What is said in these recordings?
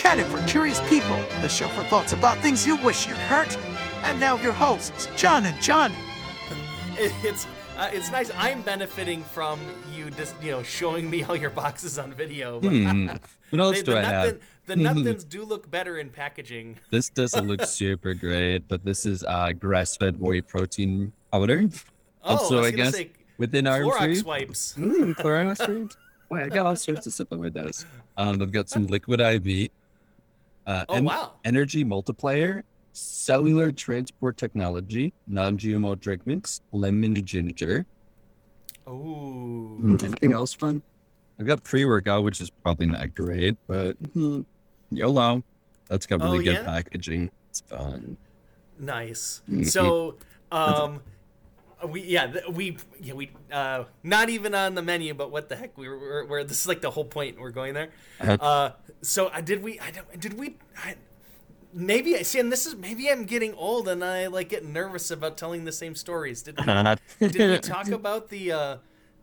Catnip for Curious People, the show for thoughts about things you wish you'd heard. And now your hosts, John and John. It's uh, it's nice. I'm benefiting from you just you know showing me all your boxes on video. but Hmm. What else they- do the I have? The nothings do look better in packaging. This doesn't look super great, but this is uh, grass-fed whey protein powder. Oh, Also, I was I guess say within our Clorox tree. wipes. Mm, Clorox wipes. Wait, I got all sorts of stuff on my desk. Um, I've got some liquid IV. Uh, Oh, en- wow. Energy multiplier, cellular transport technology, non-GMO drink mix, lemon ginger. Oh, Anything else fun? I've got pre-workout, which is probably not great, but hmm, YOLO. That's got Oh, really good yeah? packaging. It's fun. Nice. Mhm. So, um, we yeah th- we yeah we uh not even on the menu, but what the heck we were, we're, we're this is like the whole point we're going there. Uh, Uh, so uh, did we? I don't. Did we? I, maybe I see, and this is maybe I'm getting old and I like get nervous about telling the same stories. Did we, did we talk about the uh,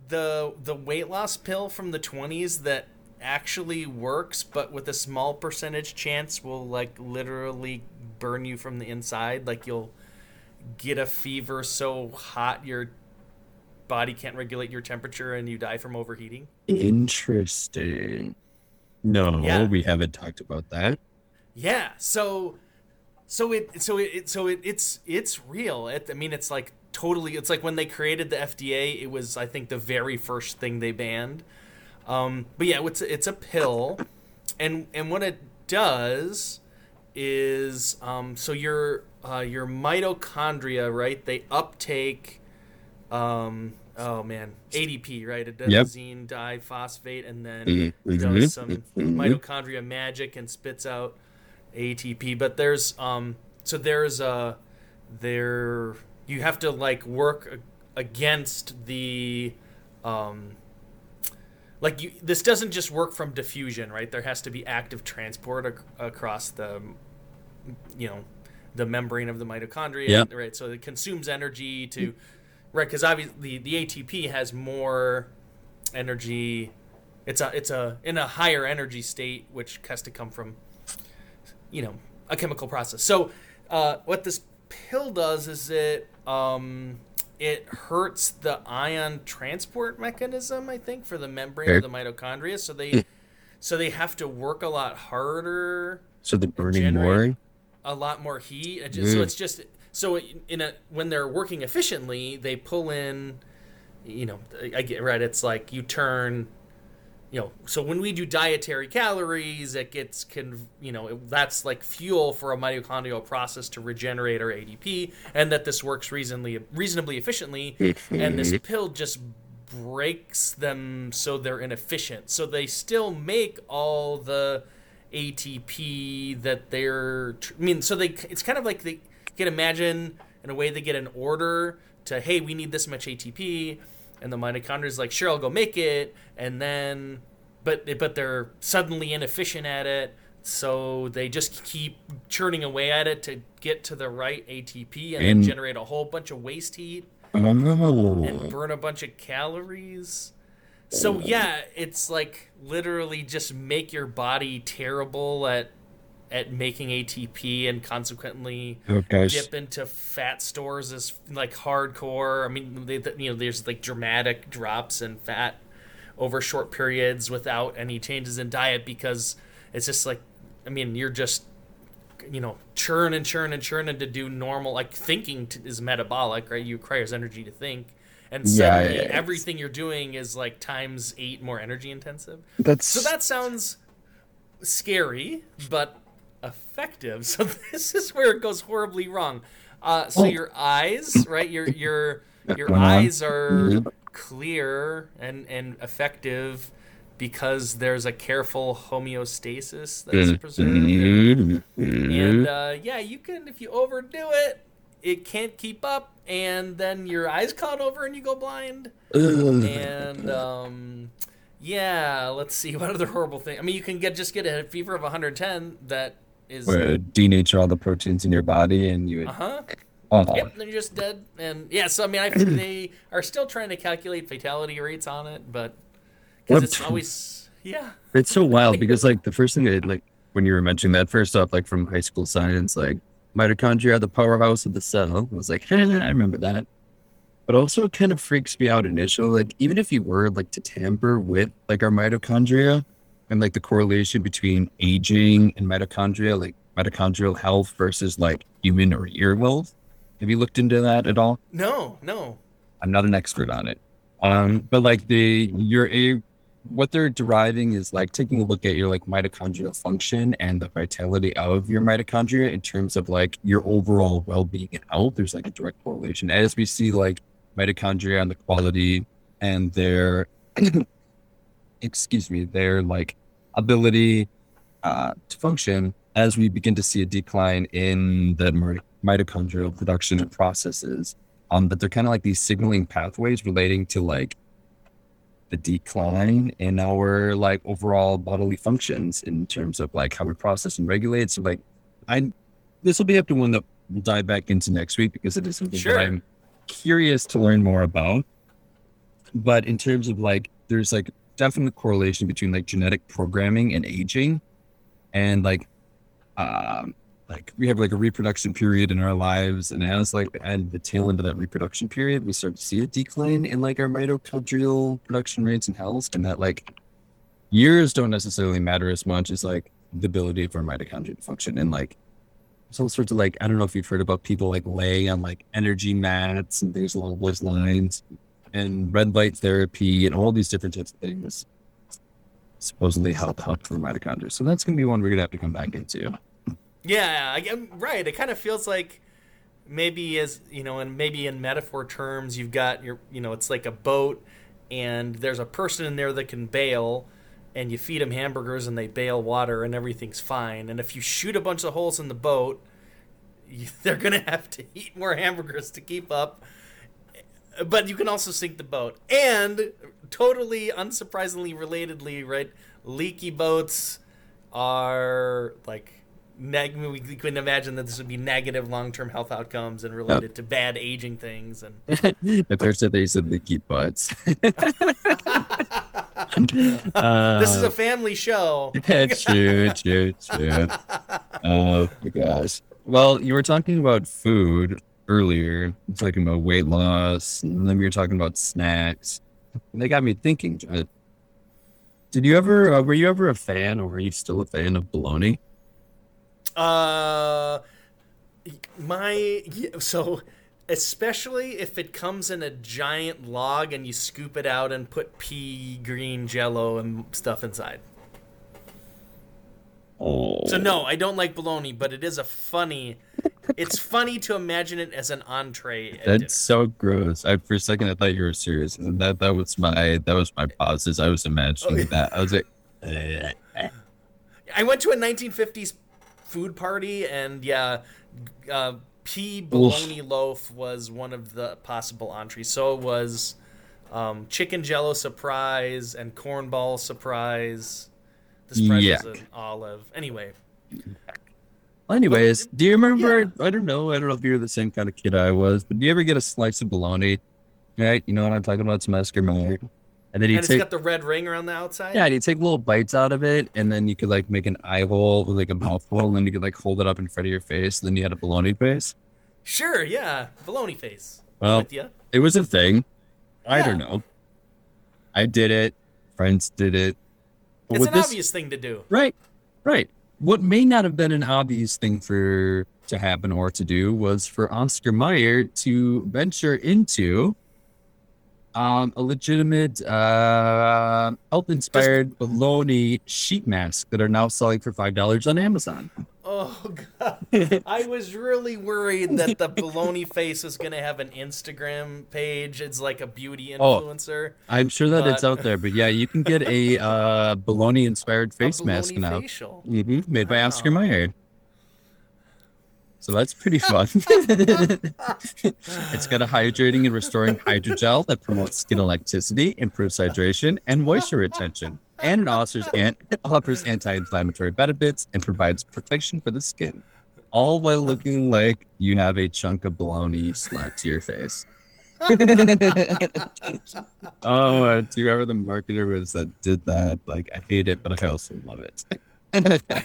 the the weight loss pill from the 20s that actually works, but with a small percentage chance will like literally burn you from the inside? Like you'll get a fever so hot your body can't regulate your temperature and you die from overheating. Interesting. No, Yeah. we haven't talked about that. Yeah. So, so it, so it, so it, it's, it's real. It, I mean, it's like totally. It's like when they created the FDA, it was I think the very first thing they banned. Um, but yeah, it's it's a pill, and and what it does is um, so your uh, your mitochondria, right? They uptake. Um, oh man, ADP, right? Adenosine diphosphate, and then Mhm, does mhm, some mhm. mitochondria magic and spits out ATP. But there's um, so there's a there you have to like work against the um like you this doesn't just work from diffusion right there has to be active transport ac- across the you know the membrane of the mitochondria Yeah. right? So it consumes energy to right because obviously the atp has more energy. It's a it's a in a higher energy state which has to come from you know a chemical process. So uh, what this pill does is it um, it hurts the ion transport mechanism i think for the membrane of the mitochondria. So they so they have to work a lot harder So they're burning more. A lot more heat. It just, So Mm. it's just so in a when they're working efficiently, they pull in, you know, I get right. It's like you turn, you know. So when we do dietary calories, it gets can you know it, that's like fuel for a mitochondrial process to regenerate our ADP, and that this works reasonably reasonably efficiently. and this pill just breaks them so they're inefficient. So they still make all the ATP that they're. tr- I mean, so they. It's kind of like they can imagine in a way they get an order to, hey, we need this much ATP, and the mitochondria is like, sure, I'll go make it, and then, but but they're suddenly inefficient at it. So they just keep churning away at it to get to the right ATP and, And- generate a whole bunch of waste heat Oh. and burn a bunch of calories. So yeah, it's like literally just make your body terrible at at making ATP and consequently oh, Okay. dip into fat stores is like hardcore. I mean, they, you know, there's like dramatic drops in fat over short periods without any changes in diet because it's just like, I mean, you're just you know churn and churn and churn and to do normal like thinking t- is metabolic right you requires energy to think and Yeah, suddenly yeah, it's- everything you're doing is like times eight more energy intensive. That's so that sounds scary but effective. So this is where it goes horribly wrong. Uh, so Oh. your eyes right? Your your your eyes are Mhm. clear and and effective because there's a careful homeostasis that's preserved. Mhm. and uh, yeah, you can if you overdo it, it can't keep up, and then your eyes cloud over and you go blind. And um, yeah, let's see what other horrible thing. I mean, you can get just get a fever of 110 that is Where denature all the proteins in your body, and you would. uh huh. Oh, Yep, then you're just dead. And yeah, so I mean, I think they are still trying to calculate fatality rates on it, but because it's always yeah. It's so wild because like the first thing I like when you were mentioning that. First off, like from high school science, like mitochondria, the powerhouse of the cell. I was like, I remember that. But also, it kind of freaks me out initially. Like, even if you were like to tamper with like our mitochondria and like the correlation between aging and mitochondria, like mitochondrial health versus like human or ear health. Have you looked into that at all? No, no. I'm not an expert on it. Um, but like the your a what they're deriving is like taking a look at your like mitochondrial function and the vitality of your mitochondria in terms of like your overall well-being and health. There's like a direct correlation as we see like mitochondria and the quality and their excuse me, their like ability uh, to function as we begin to see a decline in the mitochondrial production and processes. Um, but they're kind of like these signaling pathways relating to like the decline in our like overall bodily functions in terms of like how we process and regulate. So like I this will be up to one that we'll dive back into next week because it is something Sure. that I'm curious to learn more about. But in terms of like there's like definite correlation between like genetic programming and aging and like um like we have like a reproduction period in our lives and as like at the tail end of that reproduction period we start to see a decline in like our mitochondrial production rates and health and that like years don't necessarily matter as much as like the ability for our mitochondria to function. And like some sorts of like i don't know if you've heard about people like laying on like energy mats and things along those lines and red light therapy and all these different types of things supposedly help help for mitochondria. So that's gonna be one we're gonna have to come back into Yeah, I, I'm right. It kind of feels like maybe as you know, and maybe in metaphor terms, you've got your, you know, it's like a boat, and there's a person in there that can bail, and you feed them hamburgers, and they bail water, and everything's fine. And if you shoot a bunch of holes in the boat, you, they're gonna have to eat more hamburgers to keep up. But you can also sink the boat, and totally unsurprisingly, relatedly, right? Leaky boats are like neg- we couldn't imagine that this would be negative long-term health outcomes and related to bad aging things and I thought you said leaky butts. uh, this is a family show true, true, true. Oh my gosh. Well, you were talking about food earlier, talking about weight loss, and then we were talking about snacks. And they got me thinking. Judd. Did you ever? Uh, were you ever a fan, or are you still a fan of bologna? Uh my so especially if it comes in a giant log and you scoop it out and put pea green jello and stuff inside Oh, so no i don't like bologna but it is a funny it's funny to imagine it as an entree. That's so gross. I for a second I thought you were serious, and that that was my that was my pauses. I was imagining Oh, yeah. that. I was like. I went to a 1950s food party, and yeah, uh, pea bologna loaf was one of the possible entrees. So was um, chicken jello surprise and cornball surprise. The surprise was an olive. Anyway, anyways, do you remember? Yeah. I don't know. I don't know if you're the same kind of kid I was, but do you ever get a slice of bologna? Right, you know what I'm talking about, some Esquimalt. And then you and it's take, got the red ring around the outside. yeah, and you take little bites out of it, and then you could like make an eye hole with like a mouthful, and then you could like hold it up in front of your face, and then you had a bologna face. Sure, yeah, bologna face. Well, it was a thing. I Yeah. don't know. I did it. Friends did it. But It's an this- obvious thing to do. Right, right. What may not have been an obvious thing for to happen or to do was for Oscar Mayer to venture into um, a legitimate uh, health-inspired baloney sheet mask that are now selling for five dollars on Amazon. Oh god, I was really worried that the baloney face was gonna have an Instagram page. It's like a beauty influencer. Oh, influencer. I'm sure that it's out there, but yeah, you can get a uh, bologna-inspired A face mask now. facial. hmm made by Oscar Wow. Mayer. So that's pretty fun. it's got a hydrating and restoring hydrogel that promotes skin elasticity, improves hydration and moisture retention, and it offers, an- offers anti-inflammatory benefits and provides protection for the skin, all while looking like you have a chunk of bologna slapped to your face. oh, uh, remember the marketer was that did that, like I hate it, but I also love it.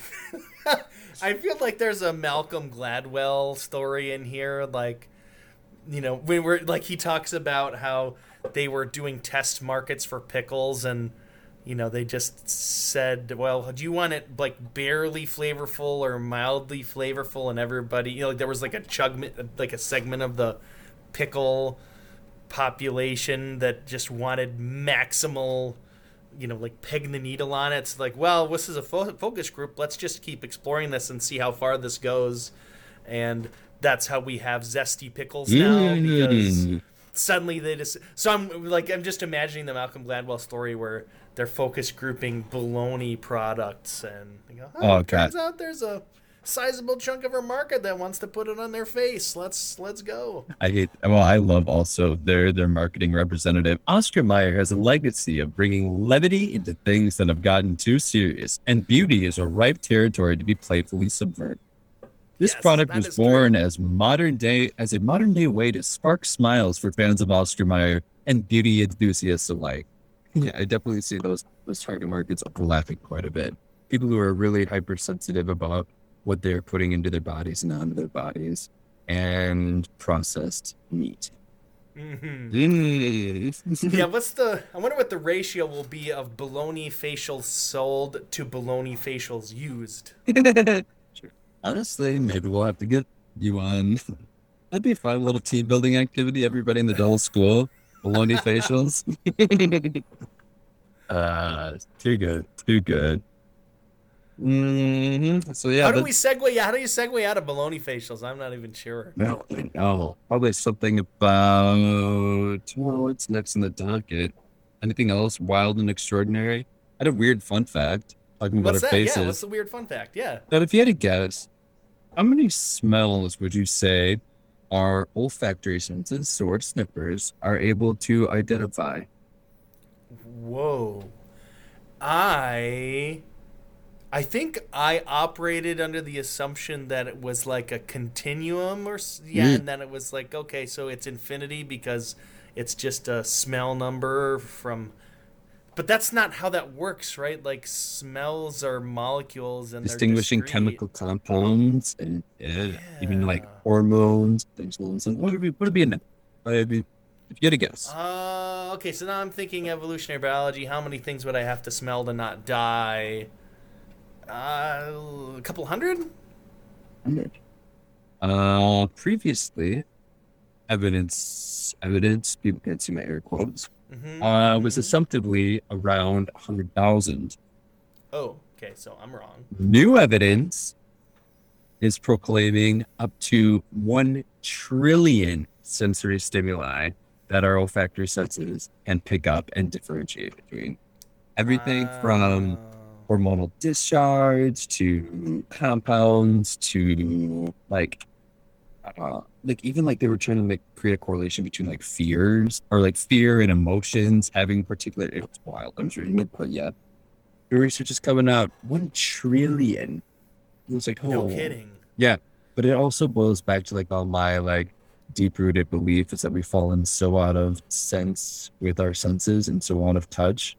I feel like there's a Malcolm Gladwell story in here, like you know, we were like he talks about how they were doing test markets for pickles and you know they just said well do you want it like barely flavorful or mildly flavorful? And everybody you know like there was like a chug like a segment of the pickle population that just wanted maximal you know like pegging the needle on it it's like well this is a fo- focus group let's just keep exploring this and see how far this goes and that's how we have zesty pickles now because Mm. suddenly they just so i'm like i'm just imagining the malcolm gladwell story where they're focus grouping baloney products and you go, oh, Oh, turns God. out there's a sizable chunk of our market that wants to put it on their face let's let's go I hate. Well, I love also their their marketing representative. Oscar Mayer has a legacy of bringing levity into things that have gotten too serious, and beauty is a ripe territory to be playfully subverted. This Yes, product was is true. born as modern day as a modern day way to spark smiles for fans of Oscar Mayer and beauty enthusiasts alike. Yeah, I definitely see those those target markets overlapping quite a bit. People who are really hypersensitive about what they're putting into their bodies and onto their bodies, and processed meat. hmm Mm. yeah what's the i wonder what the ratio will be of baloney facials sold to baloney facials used Honestly, maybe we'll have to get you on. That'd be a fun little team building activity. Everybody in the double school, baloney facials. uh, too good, too good. Hmm So yeah, how do but- we segue how do you segue out of baloney facials i'm not even sure No, no. Probably something about oh, what's next in the docket. Anything else wild and extraordinary? I had a weird fun fact talking about what's our that faces. yeah what's the weird fun fact yeah That if you had to guess, how many smells would you say our olfactory senses, sword sniffers, are able to identify? Whoa. I I think I operated under the assumption that it was like a continuum or yeah, Mm. and then it was like okay, so it's infinity because it's just a smell number from but that's not how that works, right? Like smells are molecules and Distinguishing chemical compounds and uh, even like hormones, things lines. What would be, what would be in that? If you had a guess. Uh, okay, so now I'm thinking evolutionary biology. How many things would I have to smell to not die? Uh, a couple hundred? Hundred. Uh, previously, evidence, evidence, people can't see my air quotes, Mm-hmm. uh, was assumptively around 100,000. Oh, okay, so I'm wrong. New evidence is proclaiming up to 1 trillion sensory stimuli that our olfactory senses can pick up and differentiate between. Everything from Wow. Hormonal discharge to compounds to like uh, like even like they were trying to make create a correlation between like fears or like fear and emotions having particular it was wild i'm reading it but yeah the research is coming out one trillion it was like no oh kidding. yeah but it also boils back to like all my like deep rooted belief is that we've fallen so out of sense with our senses and so out of touch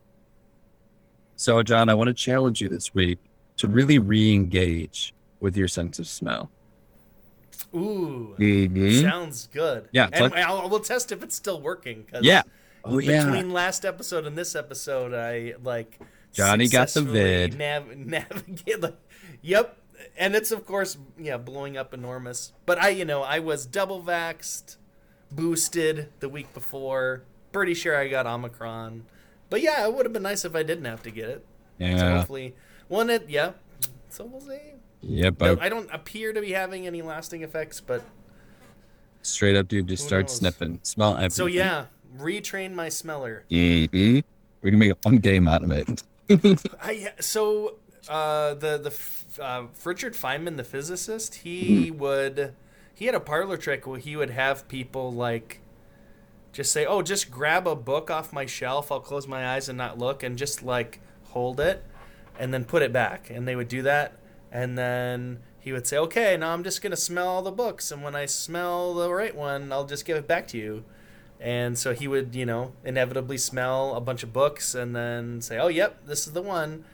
so john i want to challenge you this week to really re-engage with your sense of smell Ooh, Mhm. sounds good. Yeah, and like- I'll, we'll test if it's still working. 'cause yeah oh yeah Between last episode and this episode, I like Johnny got the vid. Nav- navigate. Like, yep, and it's of course yeah blowing up enormous. But I, you know, I was double vaxxed, boosted the week before. Pretty sure I got Omicron. But yeah, it would have been nice if I didn't have to get it. So yeah hopefully, one it yeah. So we'll see. yep No, I, I don't appear to be having any lasting effects, but straight up dude just start knows? sniffing smell everything so yeah, retrain my smeller. Mhm. we're gonna make a fun game out of it I so uh, the the uh, Richard Feynman, the physicist, he would he had a parlor trick where he would have people like just say, "Oh, just grab a book off my shelf. I'll close my eyes and not look, and just like hold it, and then put it back." And they would do that, and then he would say, "Okay, now I'm just gonna smell all the books, and when I smell the right one, I'll just give it back to you." And so he would, you know, inevitably smell a bunch of books and then say, "Oh, yep, this is the one."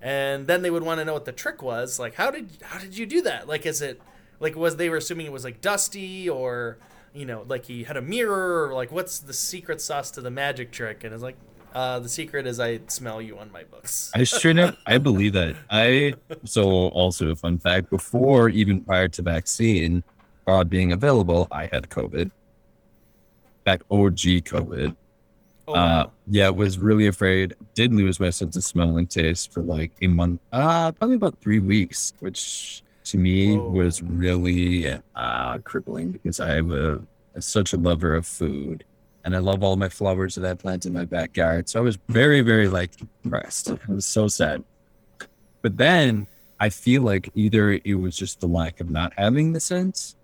and then they would want to know what the trick was. Like, how did how did you do that? Like, is it like was they were assuming it was like dusty or you know like he had a mirror or like what's the secret sauce to the magic trick? And it's like. Uh, the secret is I smell you on my books. I straight up, I believe that. I so also a fun fact. Before even prior to vaccine uh, being available, I had COVID. Back OG COVID. Oh, uh, wow. yeah, was really afraid. Did lose my sense of smell and taste for like a month, uh, probably about three weeks, which to me Whoa. was really uh, crippling because I'm a, such a lover of food and I love all my flowers that I plant in my backyard. So I was very, very like depressed. I was so sad. But then I feel like either it was just the lack of not having the sense.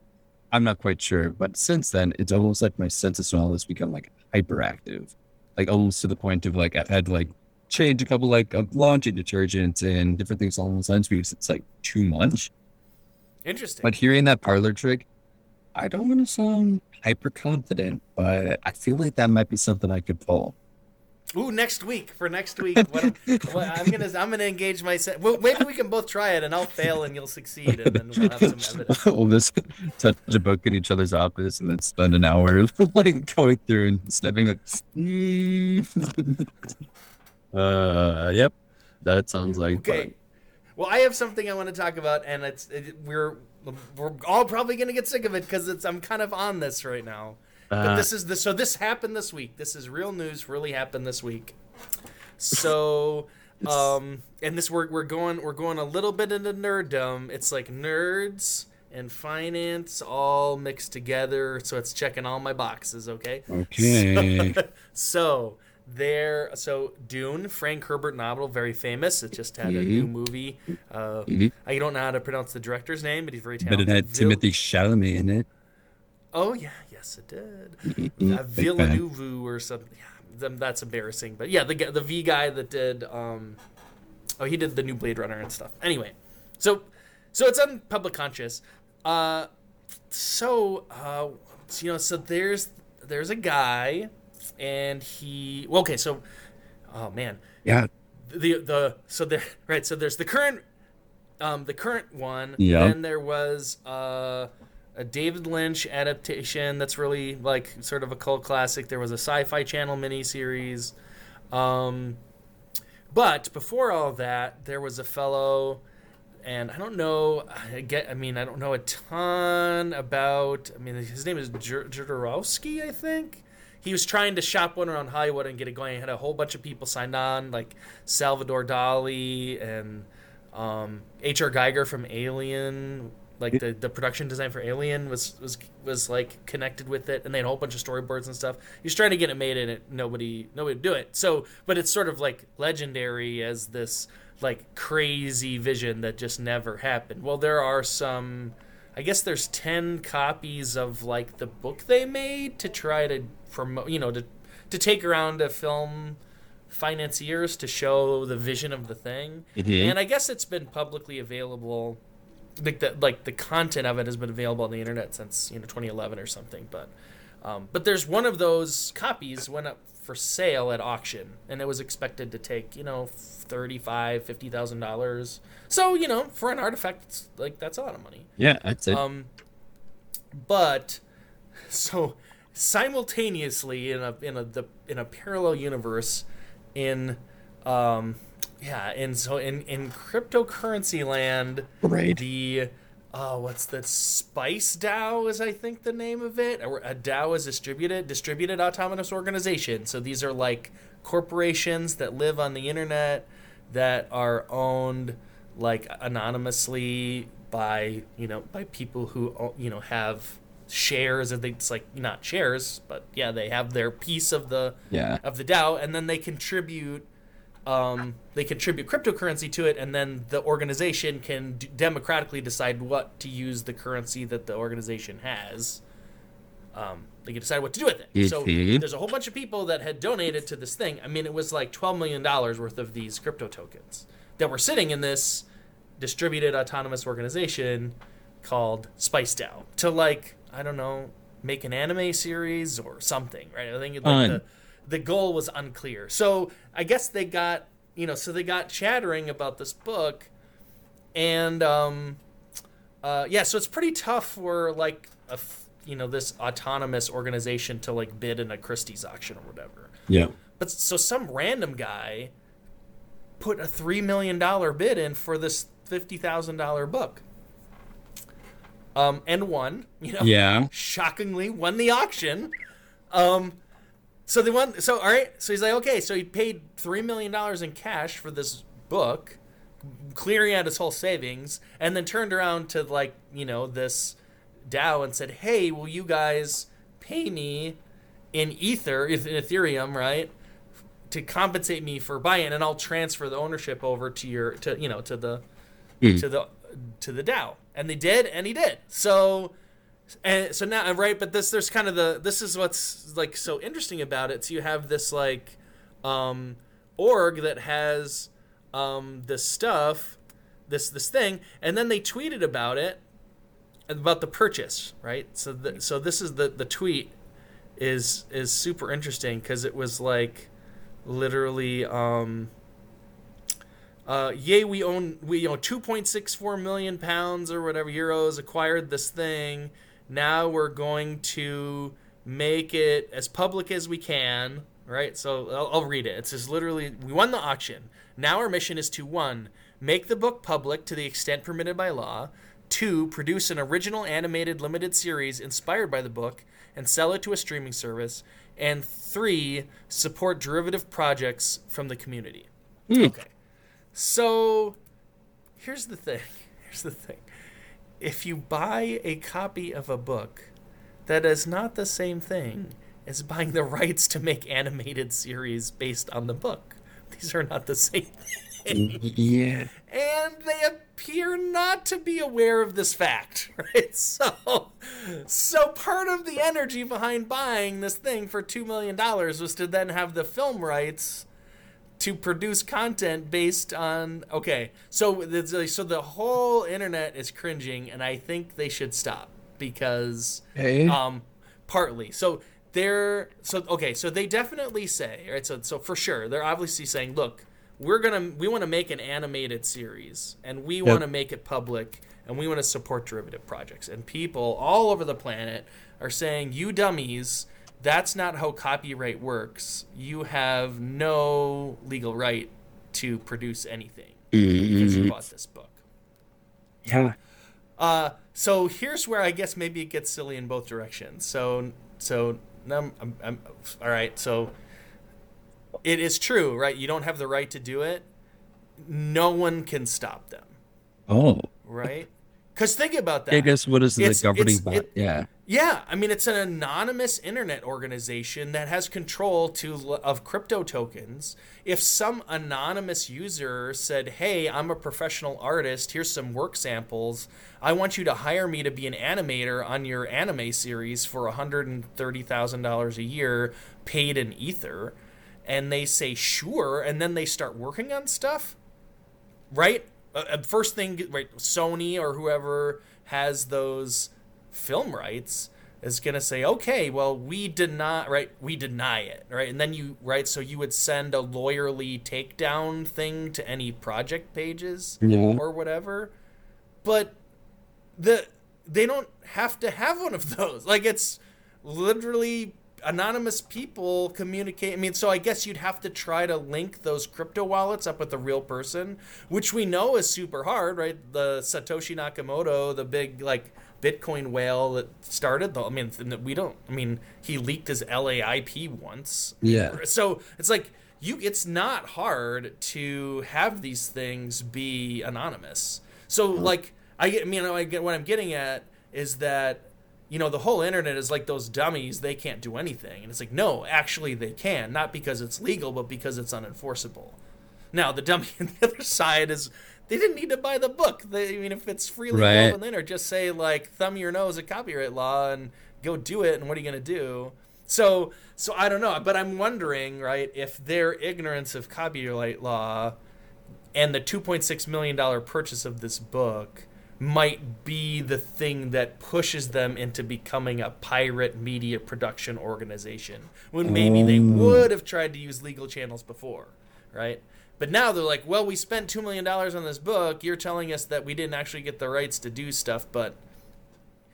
I'm not quite sure. But since then, it's almost like my sense of smell has become like hyperactive like almost to the point of like I've had to like change a couple like of laundry detergents and different things along those lines because it's like too much. Interesting. But hearing that parlor trick, I don't want to sound hyper confident, but I feel like that might be something I could pull. Ooh, next week for next week. What, what, I'm gonna I'm gonna engage myself. Well, maybe we can both try it, and I'll fail and you'll succeed, and then we'll have some evidence. we'll just touch a book in each other's office and then spend an hour like going through and sniffing like "Mm." uh yep. That sounds like Okay. fun. Well, I have something I want to talk about, and it's it, we're we're all probably gonna get sick of it because it's I'm kind of on this right now. But Uh, this is the so this happened this week. This is real news. Really happened this week. So, um, and this we're we're going we're going a little bit into nerddom. It's like nerds and finance all mixed together. So it's checking all my boxes. Okay. Okay. So there, so Dune, Frank Herbert novel, very famous. It just had a new Mhm. movie. Uh, Mhm. I don't know how to pronounce the director's name, but he's very but talented. it had Vil- Timothée Chalamet in it. Oh yeah, yes it did. Mhm. Uh, Villeneuve or something. Yeah, that's embarrassing. But yeah, the the V guy that did. Um, oh, he did the new Blade Runner and stuff. Anyway, so so it's on public conscious. Uh, so uh, you know, so there's there's a guy, and he. Well, okay, so, oh man, Yeah. the the so there right so there's the current um the current one Yeah. then there was uh a David Lynch adaptation that's really like sort of a cult classic there was a sci-fi channel miniseries um but before all that there was a fellow and I don't know I get I mean I don't know a ton about I mean his name is Jodorowsky I think he was trying to shop one around Hollywood and get it going. He had a whole bunch of people signed on, like Salvador Dali and um, H.R. Giger from Alien. Like the, the production design for Alien was, was was like connected with it, and they had a whole bunch of storyboards and stuff. He was trying to get it made, and it nobody nobody would do it. So, but it's sort of like legendary as this like crazy vision that just never happened. Well, there are some I guess there's 10 copies of like the book they made to try to promote, you know, to to take around to film financiers to show the vision of the thing. Mhm. And I guess it's been publicly available like the like the content of it has been available on the internet since, you know, 2011 or something, but um, but there's one of those copies went up for sale at auction and it was expected to take, you know, 35, 50,000 dollars. So, you know, for an artifact it's like that's a lot of money. Yeah, that's it. Um, but so simultaneously in a in a the in a parallel universe, in um, yeah, and so in in cryptocurrency land, Right. the oh, what's the Spice DAO is I think the name of it. A DAO is distributed distributed autonomous organization. So these are like corporations that live on the internet that are owned like anonymously by you know by people who you know have shares of the, it's like not shares but yeah they have their piece of the Yeah. of the DAO and then they contribute um, they contribute cryptocurrency to it and then the organization can d- democratically decide what to use the currency that the organization has. Um, they can decide what to do with it. So there's a whole bunch of people that had donated to this thing. I mean it was like 12 million dollars worth of these crypto tokens that were sitting in this distributed autonomous organization called Spice DAO to like I don't know make an anime series or something, right? I think like Fun. the the goal was unclear. So I guess they got you know, so they got chattering about this book, and um, uh, yeah, so it's pretty tough for like a you know this autonomous organization to like bid in a Christie's auction or whatever. Yeah. But so some random guy put a three million dollar bid in for this fifty thousand dollar book. Um, and won, you know, Yeah. shockingly won the auction. Um, so they won. So all right. So he's like, okay. So he paid three million dollars in cash for this book, clearing out his whole savings, and then turned around to like you know this DAO and said, hey, will you guys pay me in Ether, in Ethereum, right? To compensate me for buying, and I'll transfer the ownership over to your to you know to the to the to the DAO, and they did, and he did. So, and so now, right? But this, there's kind of the this is what's like so interesting about it. So you have this like um, org that has um, this stuff, this this thing, and then they tweeted about it, about the purchase, right? So the, so this is the the tweet is is super interesting because it was like literally um uh yay we own we you know 2.64 million pounds or whatever euros acquired this thing. Now we're going to make it as public as we can right? So i'll, I'll read it. It says literally we won the auction. Now our mission is to one make the book public to the extent permitted by law two produce an original animated limited series inspired by the book and sell it to a streaming service and three support derivative projects from the community. Okay so here's the thing. Here's the thing. If you buy a copy of a book, that is not the same thing as buying the rights to make animated series based on the book. These are not the same thing. Yeah. And they appear not to be aware of this fact, right? So so part of the energy behind buying this thing for 2 million dollars was to then have the film rights to produce content based on okay so the, so the whole internet is cringing and i think they should stop because Hey. um partly. So they're so okay so they definitely say right so so for sure they're obviously saying look we're gonna we want to make an animated series and we want to make it public and we want to support derivative projects. And people all over the planet are saying you dummies that's not how copyright works you have no legal right to produce anything because you mm-hmm. bought this book Yeah. uh, so here's where I guess maybe it gets silly in both directions. So so num, I'm, I'm, all right. So it is true, right? You don't have the right to do it. No one can stop them, Oh. right? Because think about that. I guess what is the governing body? it- yeah. Yeah, I mean it's an anonymous internet organization that has control to of crypto tokens. If some anonymous user said, "Hey, I'm a professional artist. Here's some work samples. I want you to hire me to be an animator on your anime series for $130,000 a year paid in ether." And they say, "Sure," and then they start working on stuff right? Uh, uh, first thing, right? Sony or whoever has those film rights is gonna say, okay, well, we deny, right? We deny it, right? And then you, right? So you would send a lawyerly takedown thing to any project pages Yeah. or whatever, but the they don't have to have one of those. Like it's literally anonymous people communicate. I mean, so I guess you'd have to try to link those crypto wallets up with a real person, which we know is super hard, right? The Satoshi Nakamoto, the big like Bitcoin whale that started the. I mean, we don't. I mean, he leaked his LAIP once. Yeah. So it's like you. It's not hard to have these things be anonymous. So like I get. I mean, I get what I'm getting at is that you know the whole internet is like those dummies. They can't do anything, and it's like no, actually they can. Not because it's legal, but because it's unenforceable. Now the dummy on the other side is they didn't need to buy the book. They, I mean, if it's freely Right. available the internet, just say like thumb your nose at copyright law and go do it. And what are you gonna do? So, so I don't know, but I'm wondering, right, if their ignorance of copyright law and the 2.6 million dollar purchase of this book might be the thing that pushes them into becoming a pirate media production organization when maybe they would have tried to use legal channels before right But now they're like, well, we spent two million dollars on this book. You're telling us that we didn't actually get the rights to do stuff, but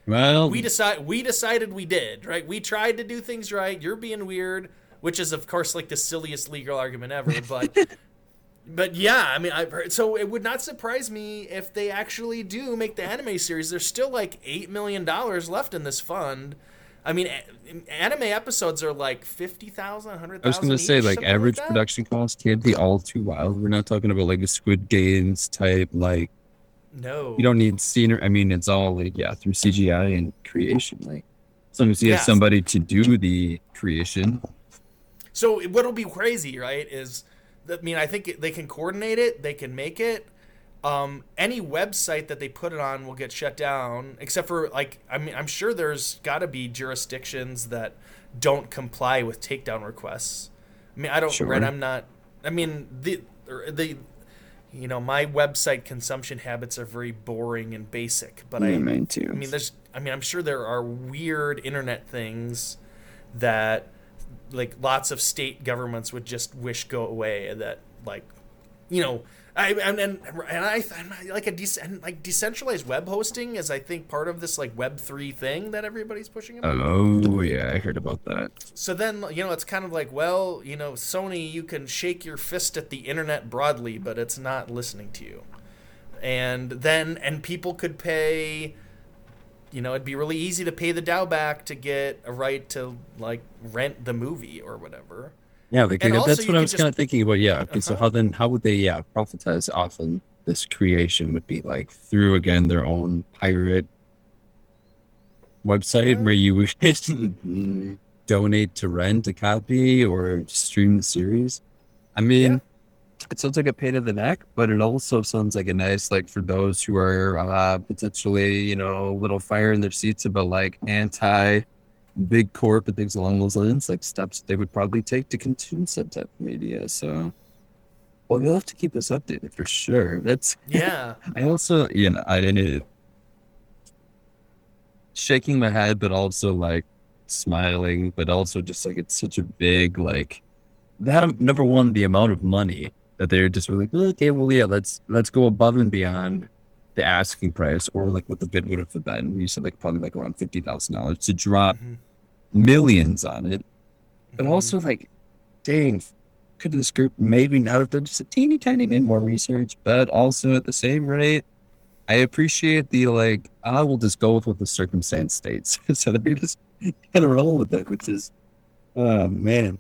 Well, we decide we decided we did, right? We tried to do things right. You're being weird, which is of course like the silliest legal argument ever, but but yeah, I mean, I've heard, so it would not surprise me if they actually do make the anime series. There's still like eight million dollars left in this fund. I mean, a- anime episodes are like fifty thousand, hundred thousand. I was going to say, like, average production cost can't be all too wild. We're not talking about like a Squid Games type, like, No, you don't need scenery. I mean, it's all like, yeah, through CGI and creation. Like, as long as you have somebody to do the creation. So what'll be crazy, right? Is I mean I think they can coordinate it, they can make it. Um, any website that they put it on will get shut down, except for like I mean I'm sure there's got to be jurisdictions that don't comply with takedown requests. I mean I don't Sure. right. I'm not. I mean the the. You know, my website consumption habits are very boring and basic, but I, mine too. I mean, there's. I mean, I'm sure there are weird internet things that, like, lots of state governments would just wish go away. That, like, you know, I and and, and I like a dec- and, like decentralized web hosting is I think part of this like Web three thing that everybody's pushing about. Oh, yeah, I heard about that. So then, you know, it's kind of like, well, you know, Sony, you can shake your fist at the internet broadly, but it's not listening to you. And then, and people could pay, you know, it'd be really easy to pay the DAO back to get a right to, like, rent the movie or whatever. Yeah, that's what I was just- kind of thinking about. Yeah. Okay. So Uh-huh. how then, how would they, yeah, profitize off of this creation would be like through again their own pirate website where you would donate to rent a copy or stream the series. I mean, Yeah. It sounds like a pain in the neck, but it also sounds like a nice, like for those who are uh, potentially, you know, a little fire in their seats about like anti big corp and things along those lines, like steps they would probably take to consume some type of media. So, well, you'll have to keep us updated for sure. That's Yeah. I also, you know, I didn't shaking my head, but also like smiling, but also just like it's such a big like that. Number one, the amount of money that they're just like, okay, well, yeah, let's let's go above and beyond the asking price, or like what the bid would have been. You said like probably like around fifty thousand dollars to drop Mhm. millions on it, but Mhm. also like, dang, could this group maybe not have done just a teeny tiny bit more research, but also at the same rate, I appreciate the like, I will just go with what the circumstance states. so they just kind of roll with it, which is, oh man,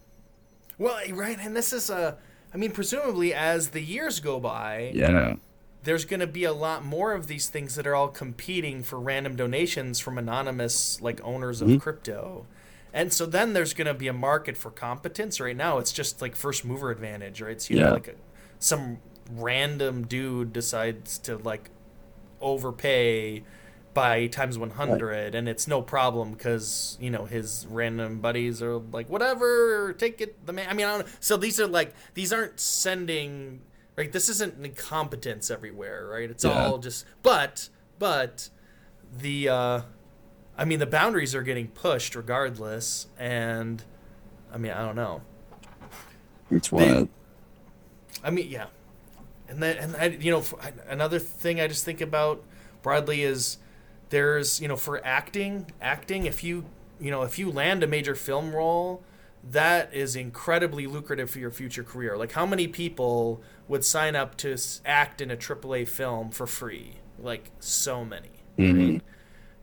Well, right. And this is a, I mean, presumably as the years go by, yeah, there's going to be a lot more of these things that are all competing for random donations from anonymous like owners of Mhm. crypto and so then there's going to be a market for competence right now it's just like first mover advantage right so you Yeah. know like a, some random dude decides to like overpay by times 100 and it's no problem because you know his random buddies are like whatever take it the man i mean I don't know. so these are like these aren't sending right this isn't incompetence everywhere right it's Yeah. all just but but the uh i mean the boundaries are getting pushed regardless and i mean i don't know it's They- wild. I mean, yeah, and then and I, you know, another thing I just think about broadly is there's you know for acting, acting if you you know if you land a major film role, that is incredibly lucrative for your future career. Like how many people would sign up to act in a AAA film for free? Like so many. Mhm. Right?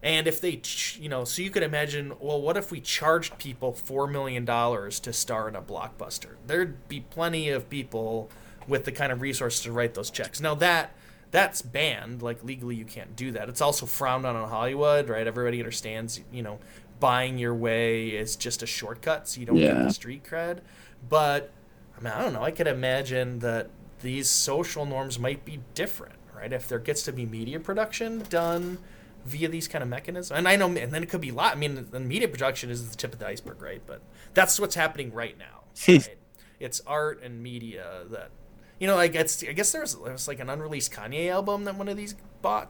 And if they, ch- you know, so you could imagine, well, what if we charged people $4 million to star in a blockbuster? There'd be plenty of people with the kind of resources to write those checks. Now, that that's banned. Like, legally, you can't do that. It's also frowned on in Hollywood, right? Everybody understands, you know, buying your way is just a shortcut, so you don't get the street cred. But, I mean, I don't know. I could imagine that these social norms might be different, right? If there gets to be media production done via these kind of mechanisms. And I know, and then it could be a lot. I mean, the media production is the tip of the iceberg, right? But that's what's happening right now. Right? it's art and media that, you know, like it's. I guess there's there's like an unreleased Kanye album that one of these bought.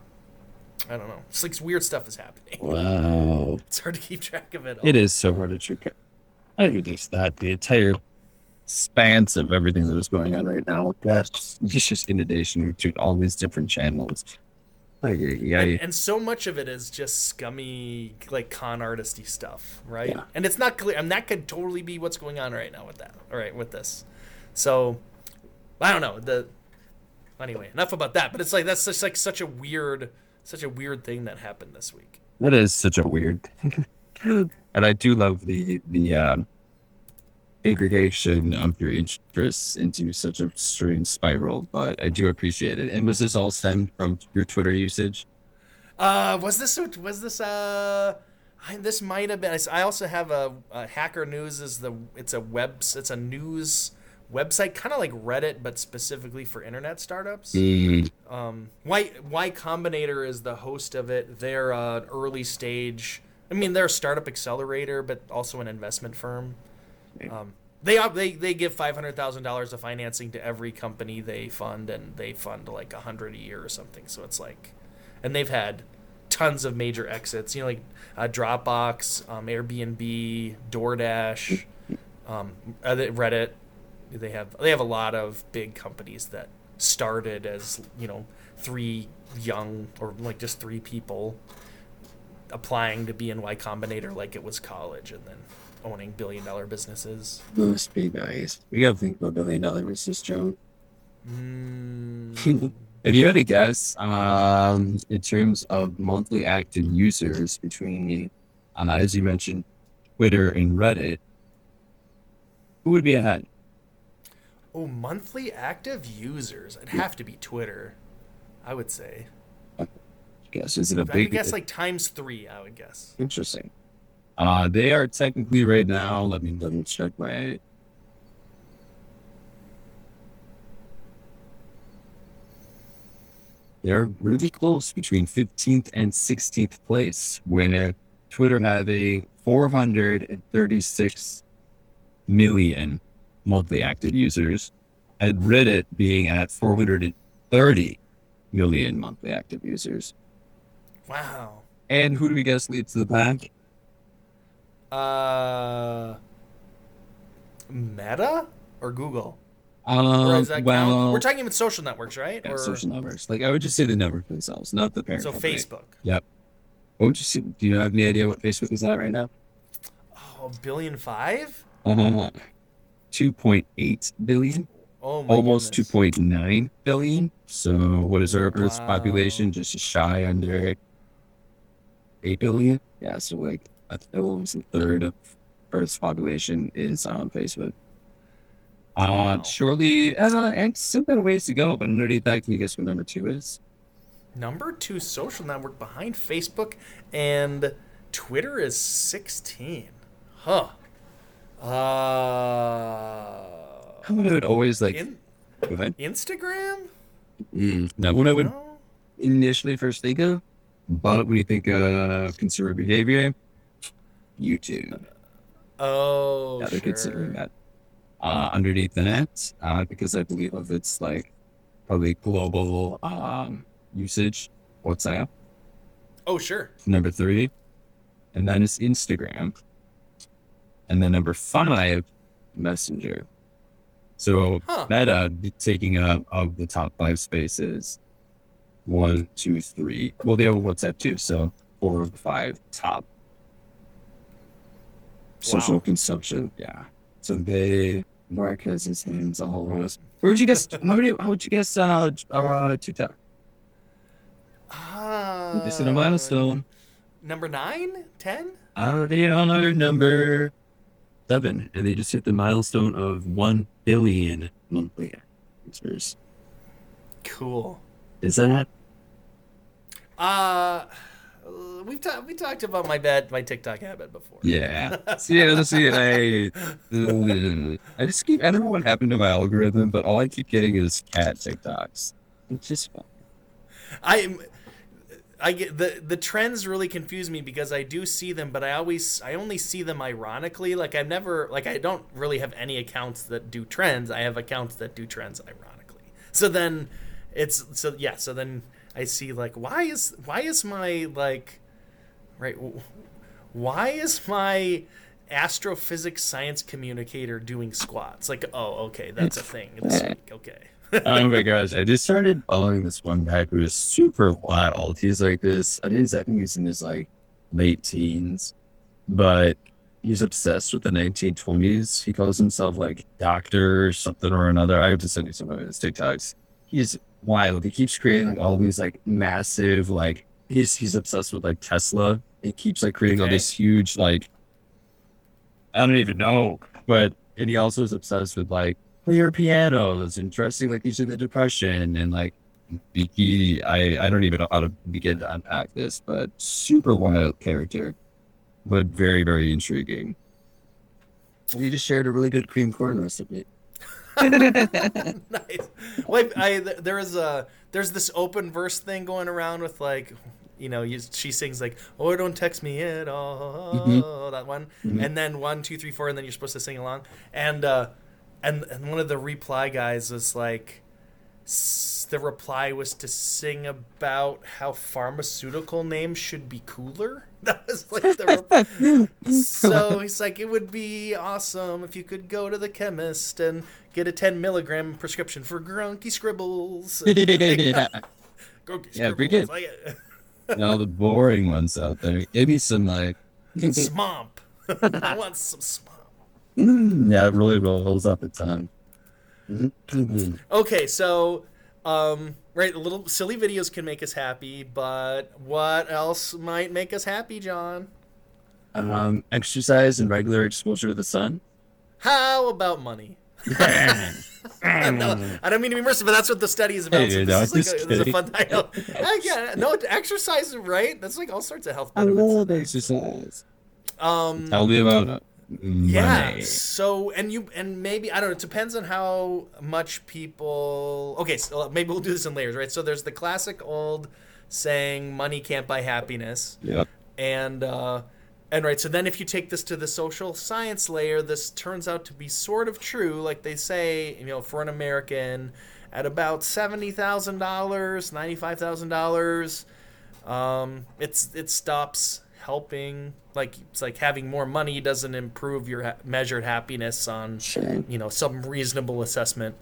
I don't know. It's like weird stuff is happening. Wow. It's hard to keep track of it. All. It is so hard to trick. I think it's that the entire expanse of everything that is going on right now. That's it's just inundation between all these different channels. Like, yeah, and, and so much of it is just scummy like con artisty stuff right Yeah. and it's not clear and that could totally be what's going on right now with that all right with this so i don't know the anyway enough about that but it's like that's just like such a weird such a weird thing that happened this week that is such a weird. and I do love the the um, aggregation of your interests into such a strange spiral, but I do appreciate it. And was this all stemmed from your Twitter usage? uh was this was this uh I, this might have been i also have a, a hacker news is the it's a web it's a news website kind of like reddit but specifically for internet startups Mm, um, Y Y Combinator is the host of it. They're an early stage. I mean, they're a startup accelerator, but also an investment firm. Um, they they they give five hundred thousand dollars of financing to every company they fund, and they fund like a hundred a year or something. So it's like, and they've had tons of major exits. You know, like uh, Dropbox, um, Airbnb, DoorDash, um, uh, Reddit. They have they have a lot of big companies that started as you know three young or like just three people applying to be in Y Combinator like it was college, and then owning billion dollar businesses. must be nice. We gotta think about billion dollar business, Joe. Mm, If you had to guess, um, in terms of monthly active users between, uh, as you mentioned, Twitter and Reddit, who would be ahead? Oh, monthly active users. It'd have to be Twitter. I would say. Guess is it a I big? would guess like times three. I would guess. Interesting. Uh, they are technically right now. Let me double check my. They're really close between 15th and 16th place, where Twitter having 436 million monthly active users, and Reddit being at 430 million monthly active users. Wow. And who do we guess leads the pack? Uh, Meta or Google? Or um, well, we're talking about social networks, right? Yeah, or... social networks. Like I would just say the number for themselves, not the parent. So company. Facebook. Yep. What would you see? Do you have any idea what Facebook is at right now? Oh, a billion five. Uh-huh. 2.8 billion, oh almost goodness. 2.9 billion. So, what is our wow. Earth's population? Just shy under 8 billion. Yeah, so like a, almost a third of Earth's population is on Facebook. Uh, wow. Uh, surely, and, uh, and still got a ways to go, but underneath that, can you guess what number two is? Number two social network behind Facebook and Twitter is 16. Huh. Uh, I would always like. in. Instagram? Mm, no, what I would No? initially first think of, but when you think of consumer behavior, YouTube. Oh, yeah, they're considering that. Uh, underneath that, uh, because I believe of its like probably global um, usage, WhatsApp Oh, sure. number three, and then it's Instagram, and then number five, Messenger. So Huh. Meta taking up of the top five spaces, one, two, three. Well, they have WhatsApp too, so four of the five top social Wow. consumption. Yeah. So they Marcus his hands all over us. Where would you guess? How would you, how would you guess? Uh, uh, TikTok. Ah, this is a milestone. Number nine? Ten? Already on our number seven, and they just hit the milestone of one billion monthly users. Cool. Is that? Uh, we've talked we talked about my bad my TikTok habit before. Yeah. see, yeah, see, I, I just keep. I don't know what happened to my algorithm, but all I keep getting is cat TikToks. It's just I I get the the trends really confuse me because I do see them, but I always I only see them ironically. Like I've never like I don't really have any accounts that do trends. I have accounts that do trends ironically. So then it's so yeah. So then I see like why is why is my like right why is my astrophysics science communicator doing squats. Like, oh, okay, that's a thing this week. Okay. oh my gosh, I just started following this one guy who is super wild. He's like this, I think he's in his like late teens, but he's obsessed with the 1920s. He calls himself like doctor or something or another. I have to send you some of his TikToks. He's wild. He keeps creating all these like massive, like he's he's obsessed with like Tesla. He keeps like creating all Okay. this huge like I don't even know, but and he also is obsessed with like player pianos and dressing like he's in the depression and like he I I don't even know how to begin to unpack this, but super wild character, but very very intriguing. You just shared a really good cream corn recipe. nice. Like I, th- there is a there's this open verse thing going around with like, you know, you, she sings like, "Oh, don't text me at all," that one, and then one, two, three, four, and then you're supposed to sing along, and uh, and and one of the reply guys was like. s- The reply was to sing about how pharmaceutical names should be cooler. That was like the. Rep- so he's like, it would be awesome if you could go to the chemist and get a 10 milligram prescription for grunky scribbles. yeah, Grunky Yeah, scribbles. pretty good. Like, all the boring ones out there. Give me some like smomp. I want some smomp. Yeah, it really rolls up a ton. Mhm. Okay, so, um, right, little silly videos can make us happy, but what else might make us happy, John? Um, exercise and regular exposure to the sun. How about money? no, I don't mean to be merciful, but that's what the study is about. Hey, so no, this, I'm is like a, this is a fun title. Uh, yeah, no, exercise, right? That's like all sorts of health I benefits. love exercise. Um, Tell me about it. Yeah. So, and you, and maybe I don't know. It depends on how much people. Okay, so maybe we'll do this in layers, right? So there's the classic old saying, "Money can't buy happiness." Yep. and uh, and right so then if you take this to the social science layer this turns out to be sort of true like they say you know for an american at about $70000 $95000 um, it's it stops helping like it's like having more money doesn't improve your ha- measured happiness on Sure. you know some reasonable assessment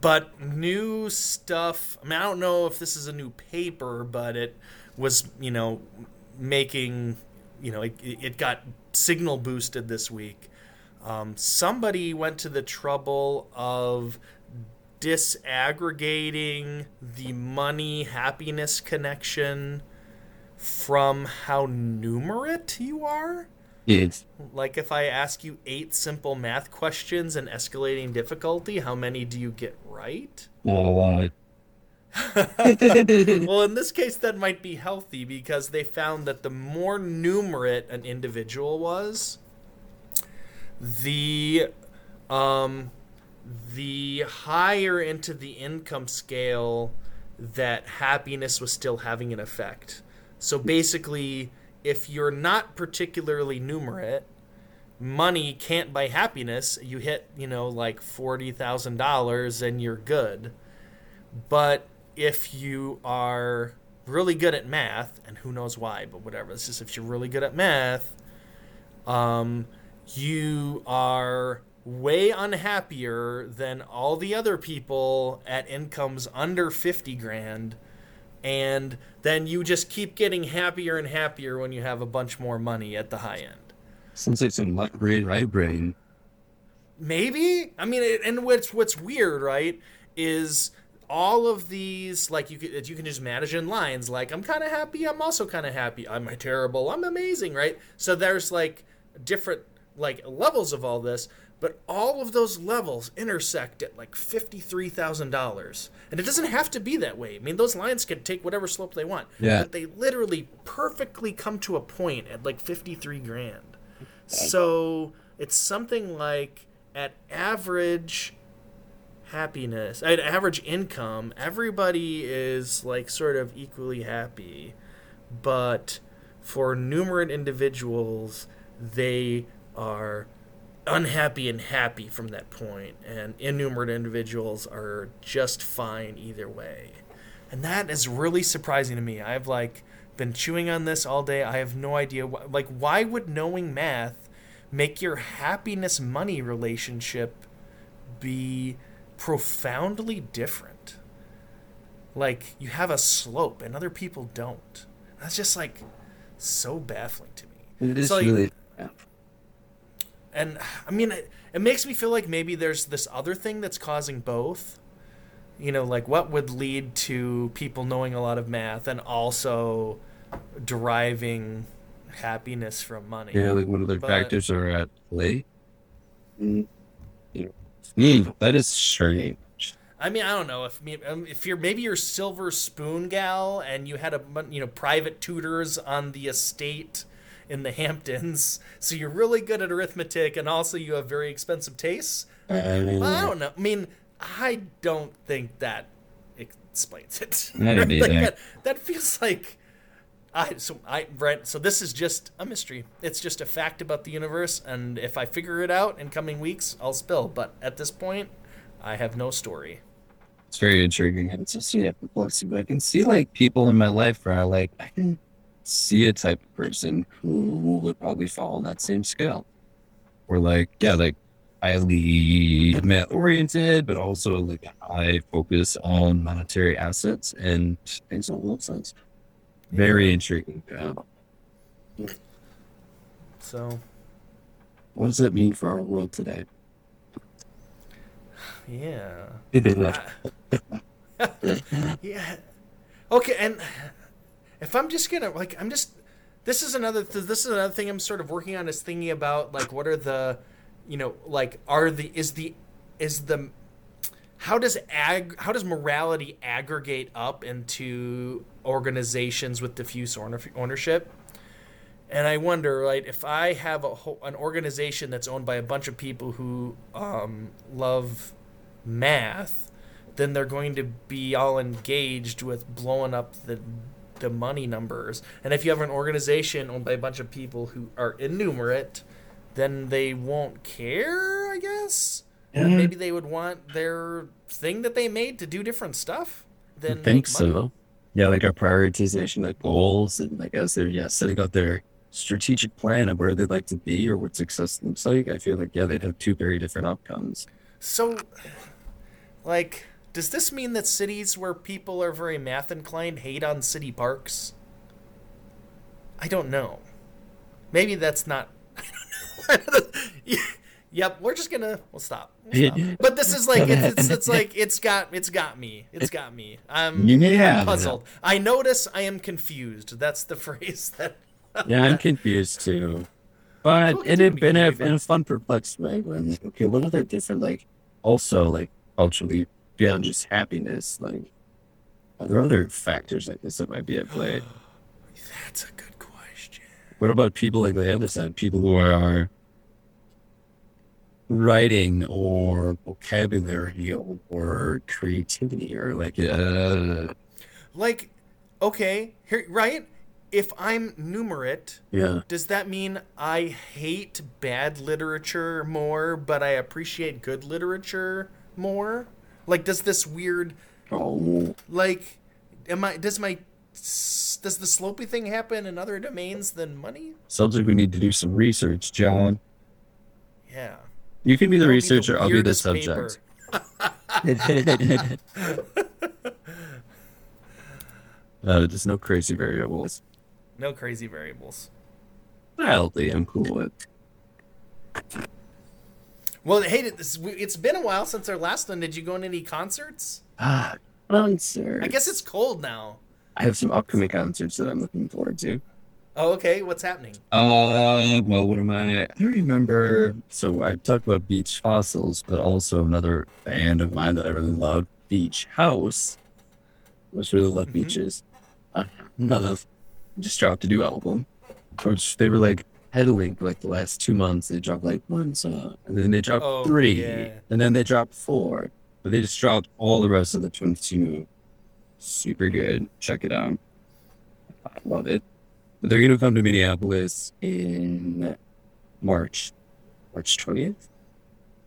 but new stuff i mean i don't know if this is a new paper but it was you know making you know it, it got signal boosted this week um, somebody went to the trouble of disaggregating the money happiness connection from how numerate you are It's like if I ask you eight simple math questions and escalating difficulty, how many do you get right? a lot. well, in this case, that might be healthy because they found that the more numerate an individual was, the um, the higher into the income scale that happiness was still having an effect. So basically, if you're not particularly numerate, money can't buy happiness. You hit, you know, like forty thousand dollars and you're good. But if you are really good at math, and who knows why, but whatever, this is if you're really good at math, um, you are way unhappier than all the other people at incomes under 50 grand. And then you just keep getting happier and happier when you have a bunch more money at the high end. Since it's in left brain, right brain. Maybe. I mean, it, and what's what's weird, right, is all of these like you can you can just manage in lines like I'm kind of happy, I'm also kind of happy, I'm terrible, I'm amazing, right? So there's like different like levels of all this, but all of those levels intersect at like fifty-three thousand dollars, and it doesn't have to be that way. I mean, those lines can take whatever slope they want, Yeah. but they literally perfectly come to a point at like fifty-three grand. So it's something like at average happiness, at average income, everybody is like sort of equally happy, but for numerate individuals, they are unhappy and happy from that point, and innumerate individuals are just fine either way. And that is really surprising to me. I've like been chewing on this all day. I have no idea. Wh- like, why would knowing math make your happiness money relationship be profoundly different? Like, you have a slope and other people don't. That's just like so baffling to me. It is So, like, really. And I mean, it, it makes me feel like maybe there's this other thing that's causing both. You know, like what would lead to people knowing a lot of math and also deriving happiness from money. Yeah, like what other But- factors are at play? Mm, that is strange. I mean, I don't know if um, if you're maybe you're silver spoon gal and you had a you know private tutors on the estate in the Hamptons, so you're really good at arithmetic and also you have very expensive tastes. Well, I don't know. I mean, I don't think that explains it. I don't Like, that, that feels like I so I right. So this is just a mystery. It's just a fact about the universe, and if I figure it out in coming weeks, I'll spill. But at this point, I have no story. It's very intriguing it's just yeah, perplexing. But I can see like people in my life where I like I can see a type of person who would probably fall on that same scale. Or like, yeah, like highly math oriented, but also like high focus on monetary assets and things along those lines. Very intriguing. Yeah. So What does that mean for our world today? yeah, yeah. Okay, and if I'm just gonna like, I'm just. This is another. Th- this is another thing I'm sort of working on. Is thinking about like what are the, you know, like are the is the, is the, how does ag how does morality aggregate up into organizations with diffuse ownership? And I wonder, right, if I have a whole, an organization that's owned by a bunch of people who um, love math, then they're going to be all engaged with blowing up the the money numbers. And if you have an organization owned by a bunch of people who are innumerate, then they won't care, I guess. Maybe they would want their thing that they made to do different stuff. I think so. Yeah, like a prioritization, like goals, and like as they're yeah setting out their strategic plan of where they'd like to be or what success looks like. I feel like yeah they'd have two very different outcomes. So, like, does this mean that cities where people are very math inclined hate on city parks? I don't know. Maybe that's not. I don't know. yep, we're just gonna. We'll stop. We'll stop. But this is like it's, it's it's like it's got it's got me. It's got me. I'm Yeah. puzzled. I notice I am confused. That's the phrase that. Yeah, I'm confused too. But it had been a, in a fun, perplexed way. When like, okay, what other different like also like culturally beyond just happiness, like are there other factors like this that might be at play? That's a good question. What about people like the other side, people who are writing or vocabulary or creativity or like uh Like, okay, here, right? If I'm numerate, yeah does that mean I hate bad literature more, but I appreciate good literature more? Like, does this weird, oh like, am I, does my, does the slopey thing happen in other domains than money? sounds like we need to do some research john Yeah. you can be the That'll be researcher i'll be the subject uh, there's no crazy variables No crazy variables. healthy i'm cool with Well, hey, it's been a while since our last one. Did you go on any concerts? ah concert I guess it's cold now. i have some upcoming concerts that i'm looking forward to Oh, okay. What's happening? Uh, well, what am I? I remember. So I talked about Beach Fossils, but also another band of mine that I really love, Beach House. I just really love Mhm. beaches. Uh, love. Just dropped a new album, which they were like for like the last two months. They dropped like one song, and then they dropped Oh, three, yeah. and then they dropped four. But they just dropped all the rest of the 22. Super good. Check it out. I love it. But they're gonna come to Minneapolis in March, March 20th.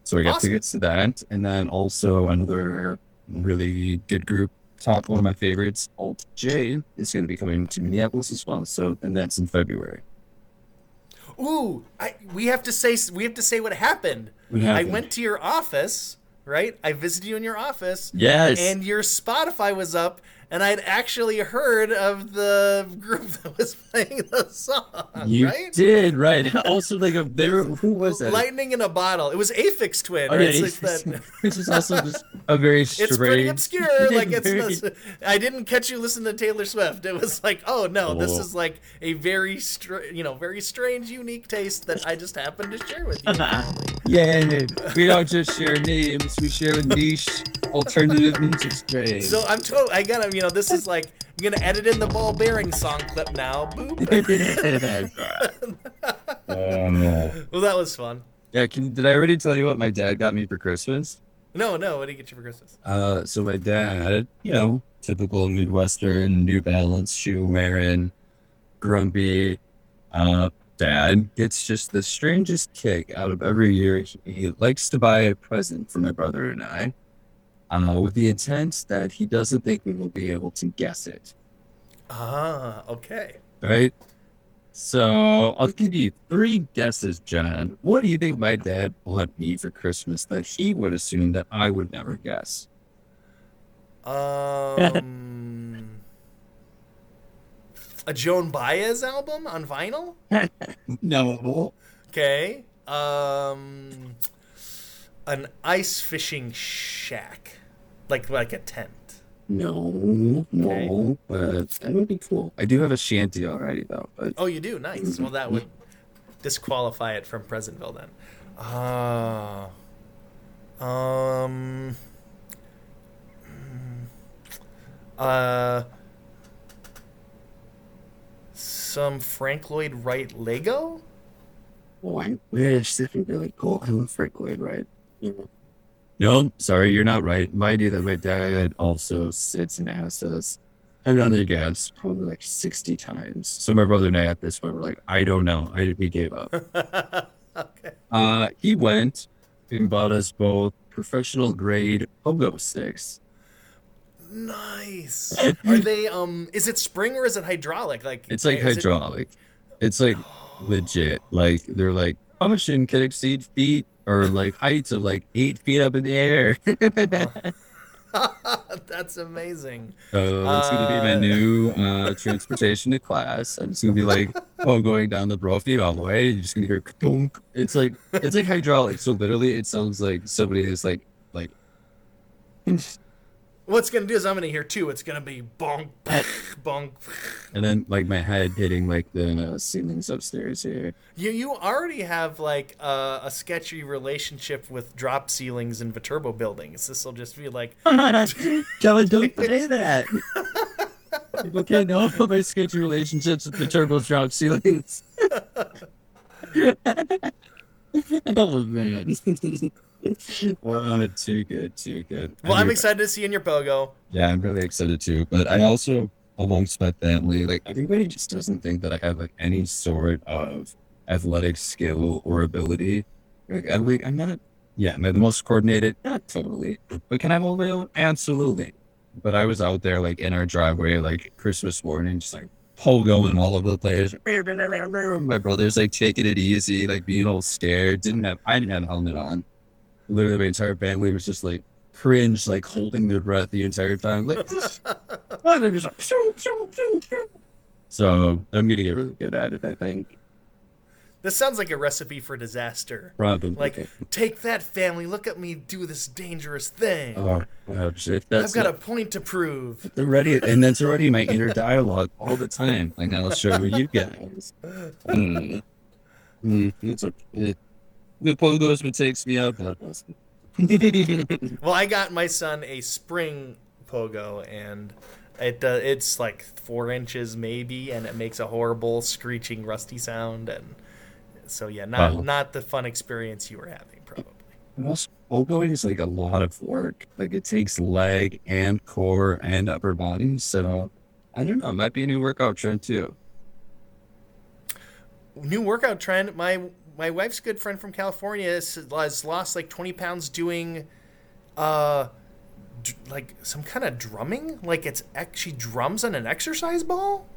So we got Awesome. tickets to that, and then also another really good group top one of my favorites, Alt J, is going to be coming to Minneapolis as well. So, and that's in February. Ooh, I, we have to say we have to say what happened. I went to your office, right? I visited you in your office. Yes. And your Spotify was up, and I'd actually heard of the group that was playing the song, You right? did, right. Also, like, a, there, who was that? Lightning in a bottle. It was Aphex Twin, Oh, right? yeah, It's it's, like that- which is also just a very strange. It's pretty obscure. Like it's. very- not- I didn't catch you listening to Taylor Swift. It was like, oh no, this Oh. is like a very, str- you know, very strange, unique taste that I just happened to share with you. Yeah, we don't just share names; we share a niche alternative music strain. So I'm told I gotta, you know, this is like I'm gonna edit in the ball bearing song clip now. Boop. Um, Well, that was fun. yeah, can, did I already tell you what my dad got me for Christmas? No, no. What did he get you for Christmas? Uh, so my dad, you know, typical Midwestern New Balance shoe wearing, grumpy, uh, dad gets just the strangest kick out of every year. He, he likes to buy a present for my brother and I, uh, with the intent that he doesn't think we will be able to guess it. Ah, okay. Right? So I'll give you three guesses, John. What do you think my dad bought me for Christmas that he would assume that I would never guess? Um, a Joan Baez album on vinyl. No. Okay. Um, an ice fishing shack, like like a tent. No, no, but that would be cool. I do have a shanty already, though. But Oh, you do. Nice. Well, that would disqualify it from Pleasantville then. Ah. um. mm, Uh. Some Frank Lloyd Wright Lego. oh, I wish that'd be really cool. I love Frank Lloyd Wright. No, sorry, you're not right. Mind you, that my dad also sits and asks us another guess probably like sixty times. So my brother and I at this point were like, I don't know. I we gave up. okay. Uh, he went and bought us both professional grade pogo sticks. Nice. Are they um? Is it spring or is it hydraulic? Like It's like it- hydraulic. It's like legit. Like they're like function can exceed feet or like heights of like eight feet up in the air. That's amazing. So it's gonna be my Uh, new uh, transportation to class. I'm just gonna be like, oh, going down the Brophy all the way. You're just gonna hear. It's like it's like hydraulic. So literally, it sounds like somebody is like like. What's gonna do is I'm gonna hear two. It's gonna be bonk, bonk. And then like my head hitting like the uh, ceilings upstairs here. You you already have like uh, a sketchy relationship with drop ceilings in Viterbo buildings. This will just be like, Kevin, don't say that. People can't know about my sketchy relationships with Viterbo drop ceilings. oh man. wow, too good, too good. well, I'm excited to see you in your pogo. Yeah, I'm really excited too. But I also amongst my family, like everybody just doesn't think that I have like any sort of athletic skill or ability. Like I'm, like, I'm not yeah, am I the most coordinated? Not totally. But can I hold my own? Absolutely. But I was out there like in our driveway, like Christmas morning, just like pogoing all over the place. My brother's like taking it easy, like being all scared. Didn't have I didn't have a helmet on. Literally my entire family was just like cringe, like holding their breath the entire time. Like and they're just like, "Shoo, shoo, shoo, shoo." So I'm gonna get really good at it, I think. This sounds like a recipe for disaster. Probably. Like, take that, family. Look at me do this dangerous thing. oh, oh shit. I've That's got a point to prove. already, and that's already my inner dialogue all the time. Like I'll show you guys. Mm. Mm, it's okay. The pogos what takes me out. God bless him. Well, I got my son a spring pogo, and it uh, it's like four inches maybe, and it makes a horrible screeching, rusty sound. And so, yeah, not Wow. not the fun experience you were having, probably. Also, pogoing is like a lot of work. Like it takes leg and core and upper body. So I don't know. It might be a new workout trend too. New workout trend. My my wife's good friend from California has, lost like twenty pounds doing uh d- like some kind of drumming. Like it's ex- she drums on an exercise ball.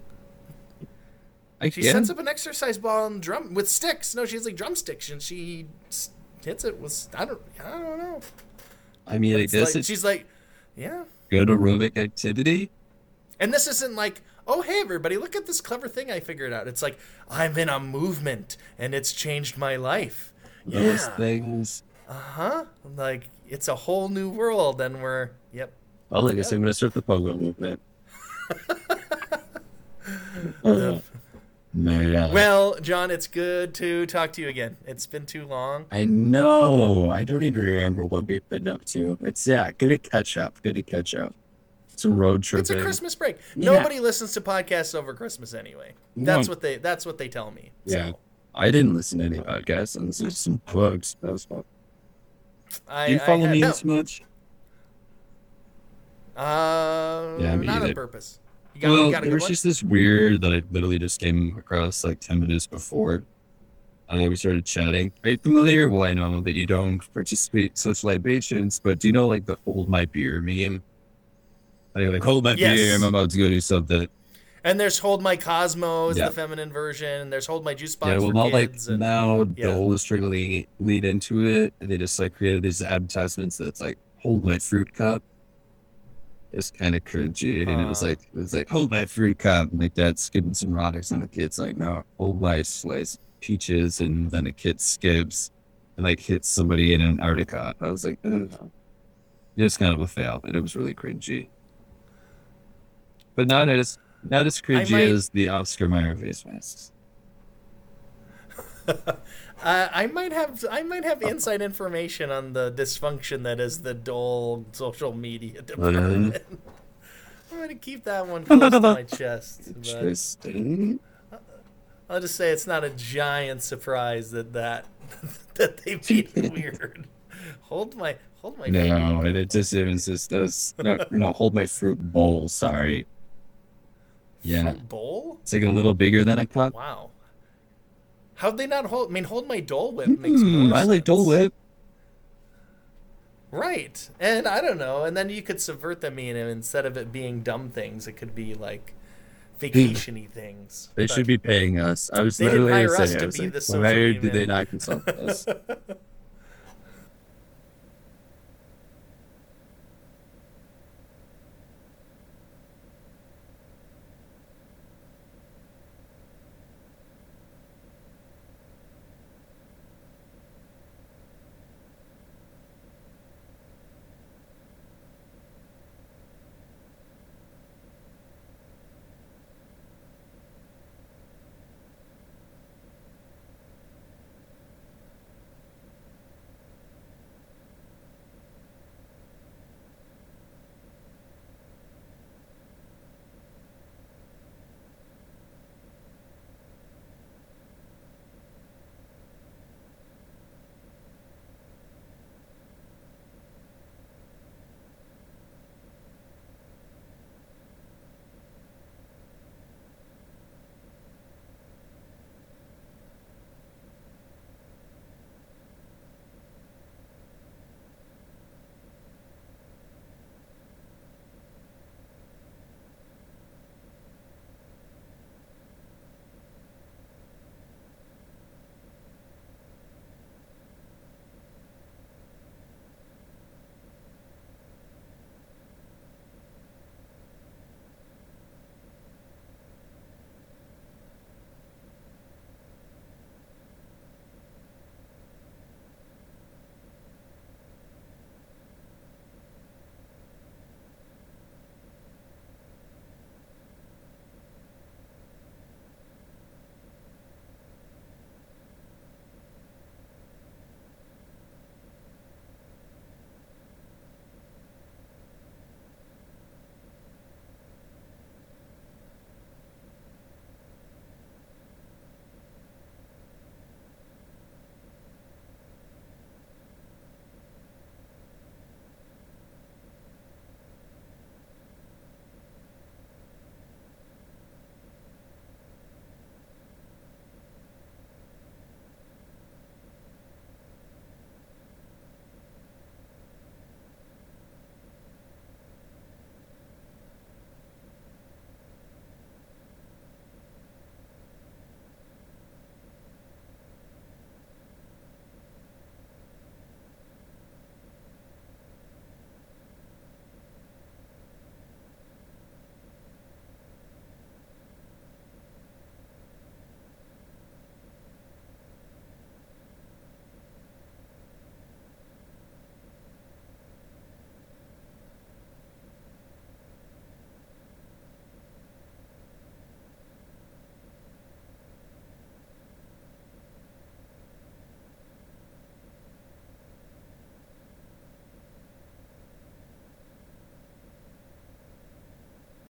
I She sets up an exercise ball and drum with sticks. No, she has like drumsticks and she hits it with I don't I don't know. I mean, It's guess like- she's like, yeah. good aerobic activity. And this isn't like, oh hey everybody, look at this clever thing I figured out. It's like I'm in a movement and it's changed my life. Those Yeah. things. Uh huh. Like it's a whole new world, and we're yep. Well, I guess I'm gonna start the pogo movement. Man. Well, John, it's good to talk to you again. It's been too long. I know. I don't even remember what we've been up to. It's yeah, good to catch up. Good to catch up. It's a road trip. It's a Christmas break. Yeah. Nobody listens to podcasts over Christmas anyway. That's No. what they. That's what they tell me. Yeah. So, I didn't listen to any podcasts unless there's some plugs. That was fun. I, Do you follow I, me no. as much? Uh, Yeah, me not on purpose. You got, well, you got a there was one? just this weird that I literally just came across like 10 minutes before. And then we started chatting. Are you familiar? Well, I know that you don't participate in such libations, but do you know like the hold my beer meme? Like, like hold my Yes. beer, I'm about to go do something. And there's Hold My Cosmos, Yeah. the feminine version. And there's Hold My Juice Box Yeah, well, not like and, now yeah. Is trying lead, into it, and they just like created these advertisements that's like hold my fruit cup. It's kind of cringy, and it was uh-huh. like it was like hold my fruit cup, and like dad's skipping some rocks, and the kid's like no, hold my slice peaches, and then the kid skips and like hits somebody in an Antarctica. I was like, Ugh. it's kind of a fail, and it was really cringy. But not as not as cringy might- as the Oscar Mayer face masks. Uh, I might have I might have inside information on the dysfunction that is the Dole social media department. I'm gonna keep that one close to my chest. Interesting. I'll just say it's not a giant surprise that that that they made it weird. Hold my hold my No, and it just even just does no, no hold my fruit bowl. Sorry. Yeah, bowl. it's like a little bigger than a cup. Wow. How'd they not hold? I mean, hold my Dole Whip makes Hmm, more I like Dole. Whip. Right. And I don't know. And then you could subvert the meaning instead of it being dumb things, it could be like vacationy things. They But- should be paying us. I was literally saying, I was like, why did they not consult us?